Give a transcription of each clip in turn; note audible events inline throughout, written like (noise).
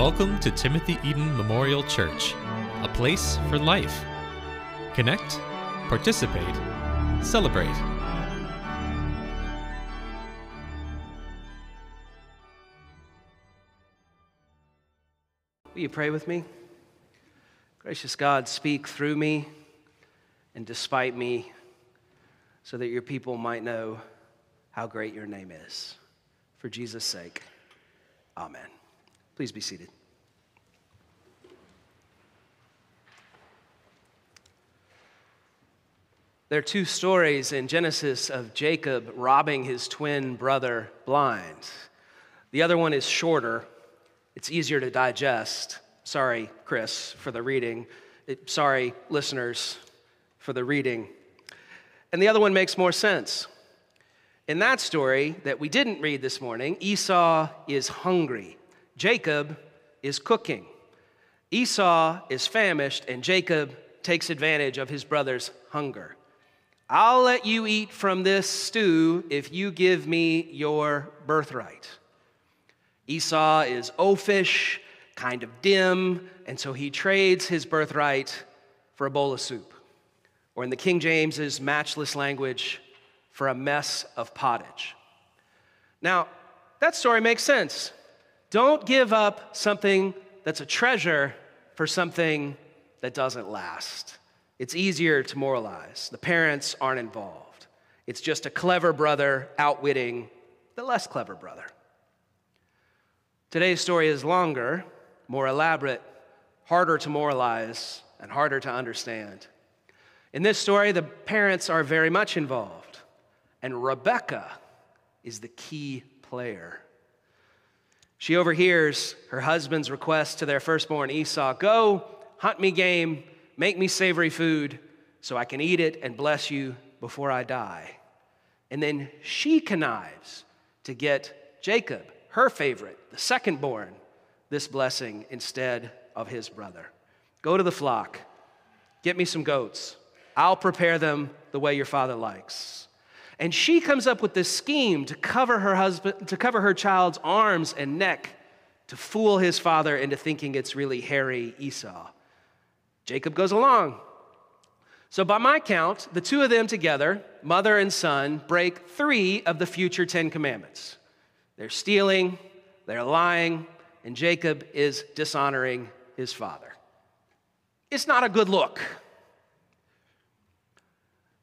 Welcome to Timothy Eaton Memorial Church, a place for life. Connect, participate, celebrate. Will you pray with me? Gracious God, speak through me and despite me so that your people might know how great your name is. For Jesus' sake, amen. Please be seated. There are two stories in Genesis of Jacob robbing his twin brother blind. The other one is shorter, it's easier to digest. Sorry, Chris, for the reading. Sorry, listeners, for the reading. And the other one makes more sense. In that story that we didn't read this morning, Esau is hungry, Jacob is cooking. Esau is famished, and Jacob takes advantage of his brother's hunger. I'll let you eat from this stew if you give me your birthright. Esau is oafish, kind of dim, and so he trades his birthright for a bowl of soup. Or in the King James's matchless language, for a mess of pottage. Now, that story makes sense. Don't give up something that's a treasure for something that doesn't last. It's easier to moralize. The parents aren't involved. It's just a clever brother outwitting the less clever brother. Today's story is longer, more elaborate, harder to moralize, and harder to understand. In this story, the parents are very much involved, and Rebecca is the key player. She overhears her husband's request to their firstborn Esau Go, hunt me game, Make me savory food so I can eat it and bless you before I die. And then she connives to get Jacob, her favorite, the secondborn, this blessing instead of his brother. Go to the flock, get me some goats. I'll prepare them the way your father likes. And she comes up with this scheme to cover her husband, to cover her child's arms and neck, to fool his father into thinking it's really hairy Esau. Jacob goes along. So, by my count, the two of them together, mother and son, break three of the future Ten Commandments. They're stealing, they're lying, and Jacob is dishonoring his father. It's not a good look.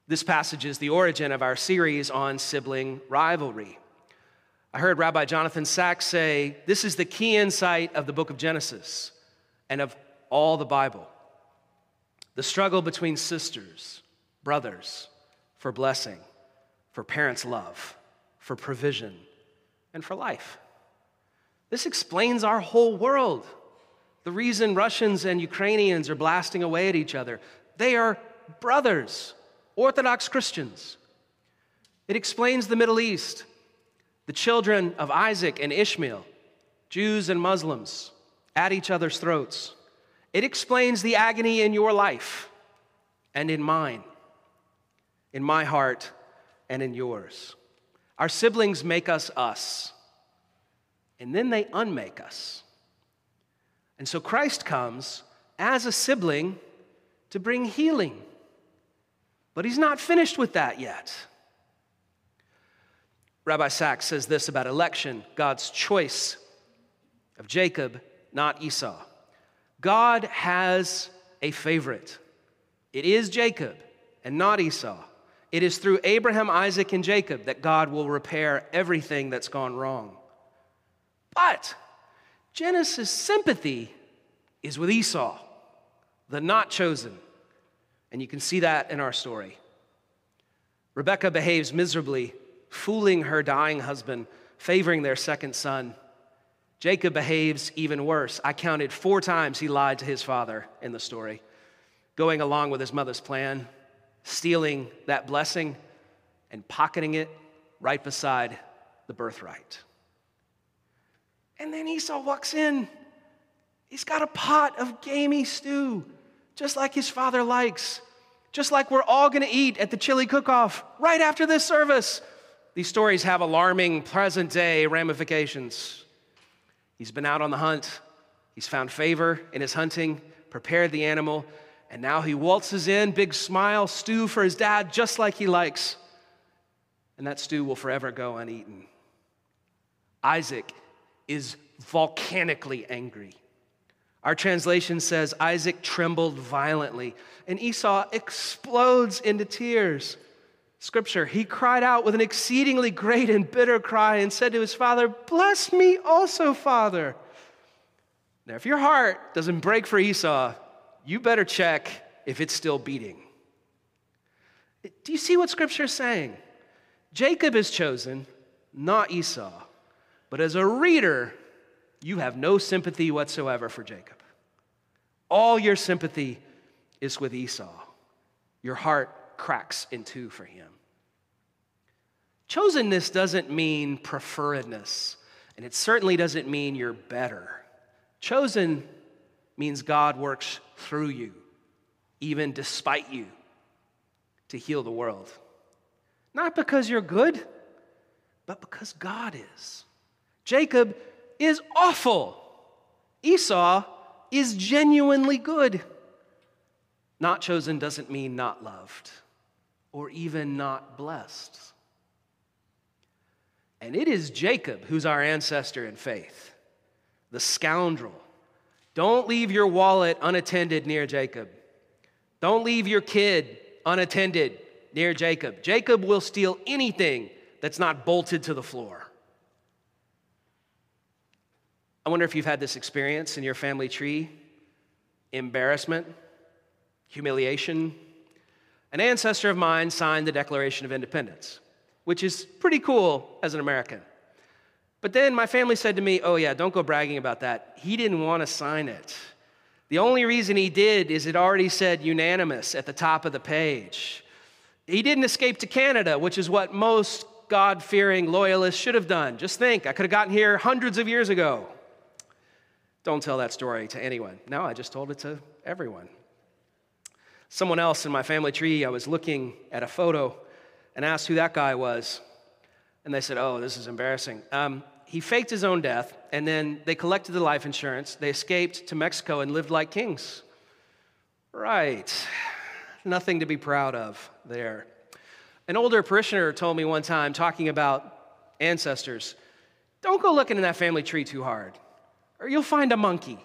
This passage is the origin of our series on sibling rivalry. I heard Rabbi Jonathan Sacks say this is the key insight of the book of Genesis and of all the Bible the struggle between sisters, brothers, for blessing, for parents' love, for provision, and for life. This explains our whole world. The reason Russians and Ukrainians are blasting away at each other, they are brothers, Orthodox Christians. It explains the Middle East, the children of Isaac and Ishmael, Jews and Muslims at each other's throats. It explains the agony in your life and in mine, in my heart and in yours. Our siblings make us us, and then they unmake us. And so Christ comes as a sibling to bring healing. But he's not finished with that yet. Rabbi Sacks says this about election God's choice of Jacob, not Esau. God has a favorite. It is Jacob and not Esau. It is through Abraham, Isaac, and Jacob that God will repair everything that's gone wrong. But Genesis' sympathy is with Esau, the not chosen. And you can see that in our story. Rebecca behaves miserably, fooling her dying husband, favoring their second son. Jacob behaves even worse. I counted four times he lied to his father in the story, going along with his mother's plan, stealing that blessing, and pocketing it right beside the birthright. And then Esau walks in. He's got a pot of gamey stew, just like his father likes, just like we're all gonna eat at the chili cook off right after this service. These stories have alarming present day ramifications. He's been out on the hunt. He's found favor in his hunting, prepared the animal, and now he waltzes in, big smile, stew for his dad, just like he likes. And that stew will forever go uneaten. Isaac is volcanically angry. Our translation says Isaac trembled violently, and Esau explodes into tears. Scripture, he cried out with an exceedingly great and bitter cry and said to his father, Bless me also, father. Now, if your heart doesn't break for Esau, you better check if it's still beating. Do you see what Scripture is saying? Jacob is chosen, not Esau. But as a reader, you have no sympathy whatsoever for Jacob. All your sympathy is with Esau. Your heart cracks in two for him. Chosenness doesn't mean preferredness, and it certainly doesn't mean you're better. Chosen means God works through you, even despite you, to heal the world. Not because you're good, but because God is. Jacob is awful. Esau is genuinely good. Not chosen doesn't mean not loved or even not blessed. And it is Jacob who's our ancestor in faith, the scoundrel. Don't leave your wallet unattended near Jacob. Don't leave your kid unattended near Jacob. Jacob will steal anything that's not bolted to the floor. I wonder if you've had this experience in your family tree embarrassment, humiliation. An ancestor of mine signed the Declaration of Independence, which is pretty cool as an American. But then my family said to me, Oh, yeah, don't go bragging about that. He didn't want to sign it. The only reason he did is it already said unanimous at the top of the page. He didn't escape to Canada, which is what most God fearing loyalists should have done. Just think, I could have gotten here hundreds of years ago. Don't tell that story to anyone. No, I just told it to everyone. Someone else in my family tree, I was looking at a photo and asked who that guy was. And they said, Oh, this is embarrassing. Um, he faked his own death, and then they collected the life insurance. They escaped to Mexico and lived like kings. Right. Nothing to be proud of there. An older parishioner told me one time, talking about ancestors, don't go looking in that family tree too hard or you'll find a monkey.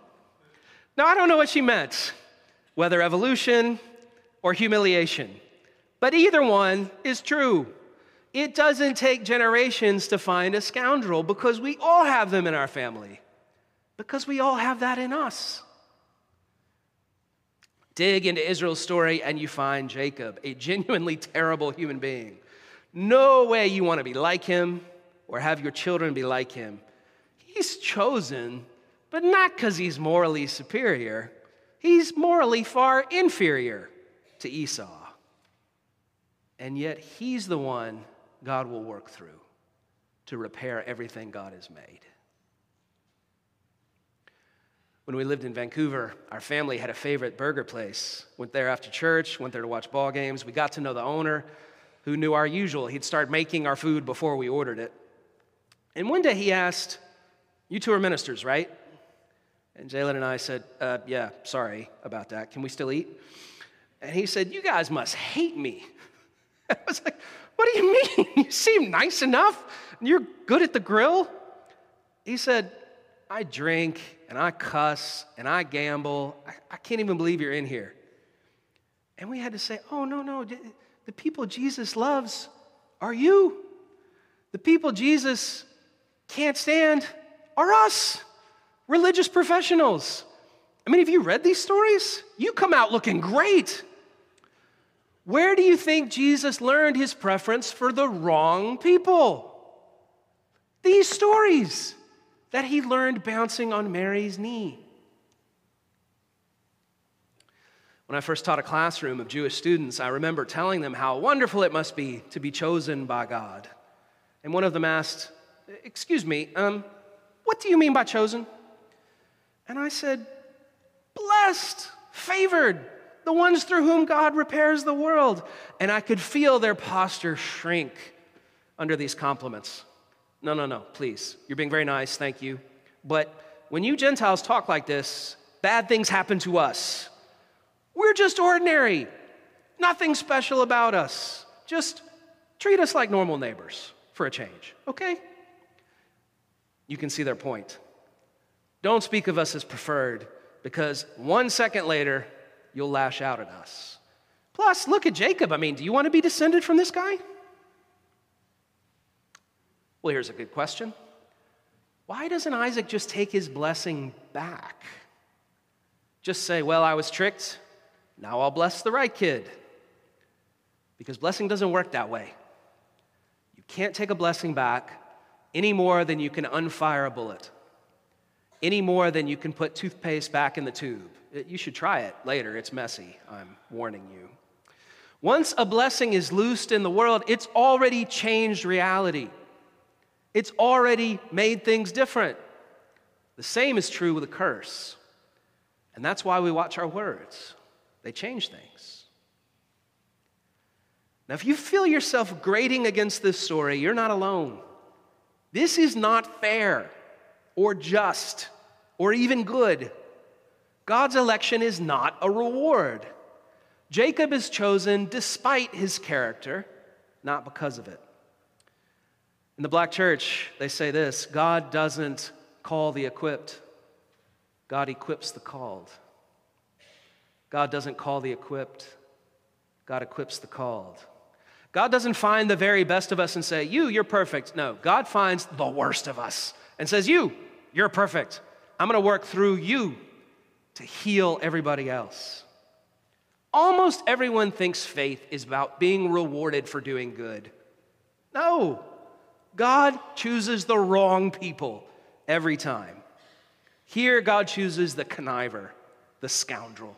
Now, I don't know what she meant, whether evolution or humiliation, but either one is true. It doesn't take generations to find a scoundrel because we all have them in our family, because we all have that in us. Dig into Israel's story and you find Jacob, a genuinely terrible human being. No way you want to be like him or have your children be like him. He's chosen but not because he's morally superior. He's morally far inferior to Esau. And yet, he's the one God will work through to repair everything God has made. When we lived in Vancouver, our family had a favorite burger place. Went there after church, went there to watch ball games. We got to know the owner who knew our usual. He'd start making our food before we ordered it. And one day he asked, You two are ministers, right? And Jaylyn and I said, uh, Yeah, sorry about that. Can we still eat? And he said, You guys must hate me. (laughs) I was like, What do you mean? (laughs) You seem nice enough. You're good at the grill. He said, I drink and I cuss and I gamble. I, I can't even believe you're in here. And we had to say, Oh, no, no. The people Jesus loves are you. The people Jesus can't stand are us religious professionals. I mean, have you read these stories? You come out looking great. Where do you think Jesus learned his preference for the wrong people? These stories that he learned bouncing on Mary's knee. When I first taught a classroom of Jewish students, I remember telling them how wonderful it must be to be chosen by God. And one of them asked, Excuse me, um, what do you mean by chosen? And I said, Blessed, favored, the ones through whom God repairs the world. And I could feel their posture shrink under these compliments. No, no, no, please. You're being very nice, thank you. But when you Gentiles talk like this, bad things happen to us. We're just ordinary, nothing special about us. Just treat us like normal neighbors for a change, okay? You can see their point. Don't speak of us as preferred because one second later, you'll lash out at us. Plus, look at Jacob. I mean, do you want to be descended from this guy? Well, here's a good question Why doesn't Isaac just take his blessing back? Just say, Well, I was tricked. Now I'll bless the right kid. Because blessing doesn't work that way. You can't take a blessing back any more than you can unfire a bullet, any more than you can put toothpaste back in the tube. You should try it later. It's messy. I'm warning you. Once a blessing is loosed in the world, it's already changed reality. It's already made things different. The same is true with a curse. And that's why we watch our words, they change things. Now, if you feel yourself grating against this story, you're not alone. This is not fair or just or even good. God's election is not a reward. Jacob is chosen despite his character, not because of it. In the black church, they say this God doesn't call the equipped, God equips the called. God doesn't call the equipped, God equips the called. God doesn't find the very best of us and say, You, you're perfect. No, God finds the worst of us and says, You, you're perfect. I'm going to work through you to heal everybody else. Almost everyone thinks faith is about being rewarded for doing good. No, God chooses the wrong people every time. Here, God chooses the conniver, the scoundrel,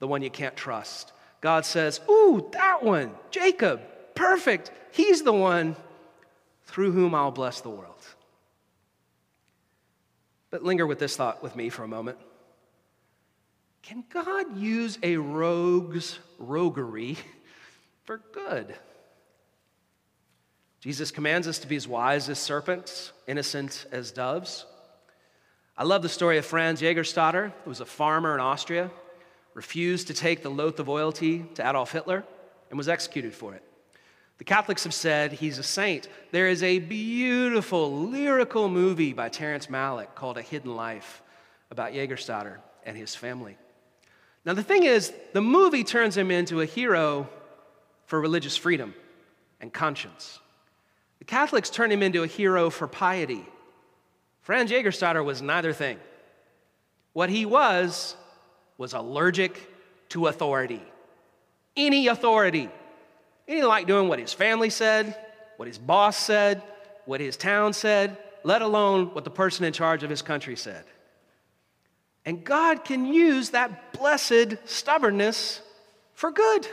the one you can't trust. God says, Ooh, that one, Jacob, perfect. He's the one through whom I'll bless the world. But linger with this thought with me for a moment. Can God use a rogue's roguery (laughs) for good? Jesus commands us to be as wise as serpents, innocent as doves. I love the story of Franz Jägerstätter, who was a farmer in Austria, refused to take the loaf of loyalty to Adolf Hitler, and was executed for it. The Catholics have said he's a saint. There is a beautiful lyrical movie by Terrence Malick called A Hidden Life about Jägerstätter and his family. Now, the thing is, the movie turns him into a hero for religious freedom and conscience. The Catholics turn him into a hero for piety. Franz Jägerstätter was neither thing. What he was, was allergic to authority. Any authority. He didn't like doing what his family said, what his boss said, what his town said, let alone what the person in charge of his country said. And God can use that blessed stubbornness for good.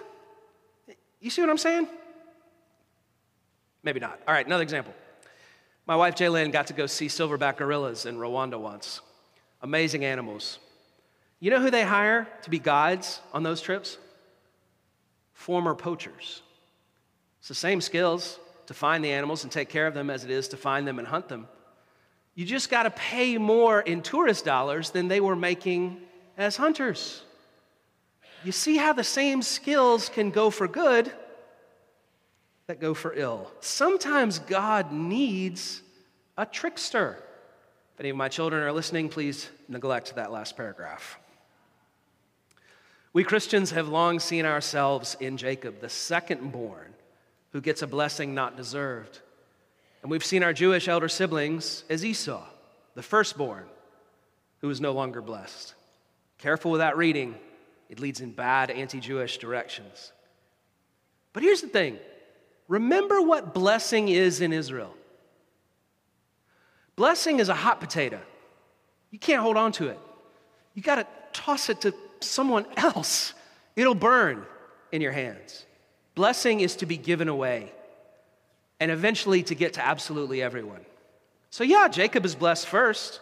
You see what I'm saying? Maybe not. All right, another example. My wife Jaylyn got to go see silverback gorillas in Rwanda once. Amazing animals. You know who they hire to be guides on those trips? Former poachers. It's the same skills to find the animals and take care of them as it is to find them and hunt them. You just got to pay more in tourist dollars than they were making as hunters. You see how the same skills can go for good that go for ill. Sometimes God needs a trickster. If any of my children are listening, please neglect that last paragraph. We Christians have long seen ourselves in Jacob, the second born, who gets a blessing not deserved. And we've seen our Jewish elder siblings as Esau, the firstborn, who is no longer blessed. Careful with that reading, it leads in bad anti Jewish directions. But here's the thing remember what blessing is in Israel. Blessing is a hot potato. You can't hold on to it. You got to toss it to someone else, it'll burn in your hands. Blessing is to be given away and eventually to get to absolutely everyone. So, yeah, Jacob is blessed first,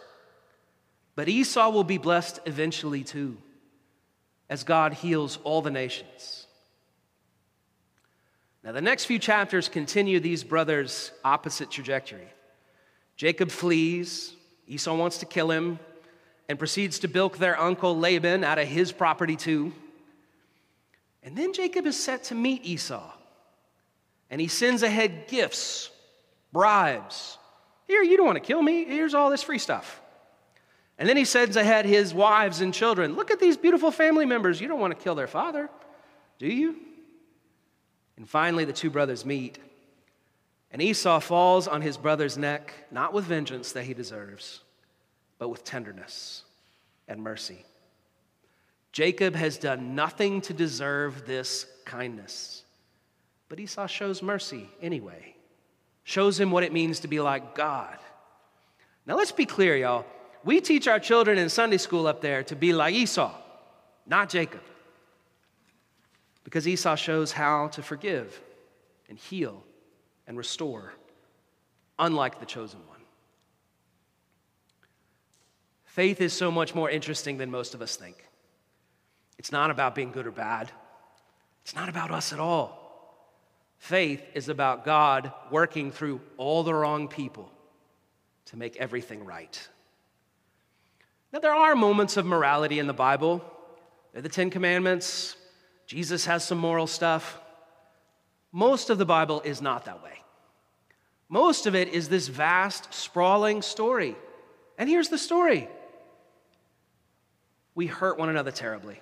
but Esau will be blessed eventually too, as God heals all the nations. Now, the next few chapters continue these brothers' opposite trajectory. Jacob flees, Esau wants to kill him, and proceeds to bilk their uncle Laban out of his property too. And then Jacob is set to meet Esau, and he sends ahead gifts, bribes. Here, you don't want to kill me. Here's all this free stuff. And then he sends ahead his wives and children. Look at these beautiful family members. You don't want to kill their father, do you? And finally, the two brothers meet. And Esau falls on his brother's neck, not with vengeance that he deserves, but with tenderness and mercy. Jacob has done nothing to deserve this kindness, but Esau shows mercy anyway, shows him what it means to be like God. Now, let's be clear, y'all. We teach our children in Sunday school up there to be like Esau, not Jacob. Because Esau shows how to forgive and heal and restore, unlike the chosen one. Faith is so much more interesting than most of us think. It's not about being good or bad, it's not about us at all. Faith is about God working through all the wrong people to make everything right. Now, there are moments of morality in the Bible. They're the Ten Commandments. Jesus has some moral stuff. Most of the Bible is not that way. Most of it is this vast, sprawling story. And here's the story we hurt one another terribly.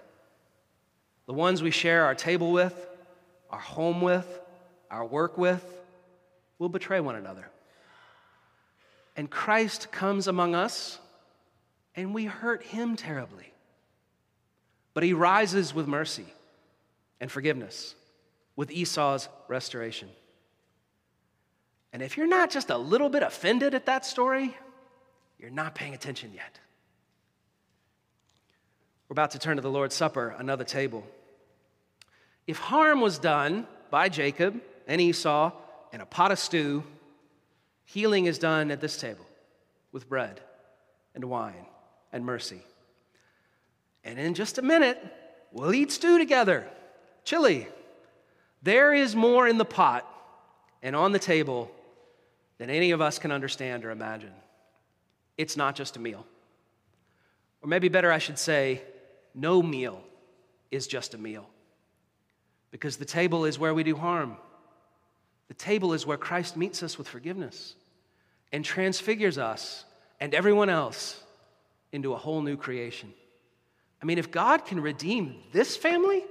The ones we share our table with, our home with, our work with, will betray one another. And Christ comes among us and we hurt him terribly. But he rises with mercy and forgiveness, with Esau's restoration. And if you're not just a little bit offended at that story, you're not paying attention yet. We're about to turn to the Lord's Supper, another table. If harm was done by Jacob and Esau in a pot of stew, healing is done at this table with bread and wine and mercy. And in just a minute, we'll eat stew together, chili. There is more in the pot and on the table than any of us can understand or imagine. It's not just a meal. Or maybe better, I should say, no meal is just a meal. Because the table is where we do harm. The table is where Christ meets us with forgiveness and transfigures us and everyone else into a whole new creation. I mean, if God can redeem this family,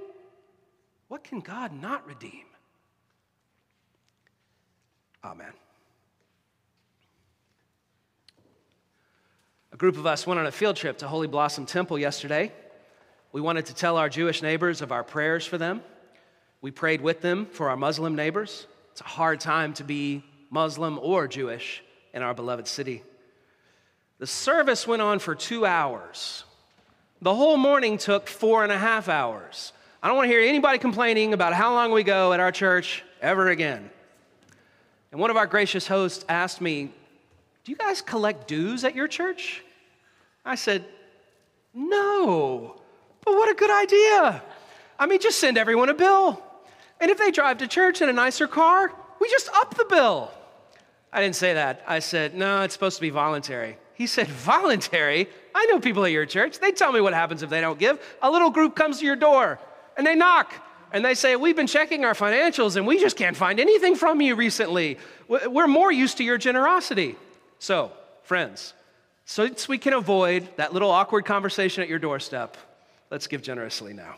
what can God not redeem? Amen. A group of us went on a field trip to Holy Blossom Temple yesterday. We wanted to tell our Jewish neighbors of our prayers for them. We prayed with them for our Muslim neighbors. It's a hard time to be Muslim or Jewish in our beloved city. The service went on for two hours. The whole morning took four and a half hours. I don't want to hear anybody complaining about how long we go at our church ever again. And one of our gracious hosts asked me, Do you guys collect dues at your church? I said, No, but what a good idea. I mean, just send everyone a bill. And if they drive to church in a nicer car, we just up the bill. I didn't say that. I said, No, it's supposed to be voluntary. He said, Voluntary? I know people at your church. They tell me what happens if they don't give. A little group comes to your door and they knock and they say, We've been checking our financials and we just can't find anything from you recently. We're more used to your generosity. So, friends, so we can avoid that little awkward conversation at your doorstep, let's give generously now.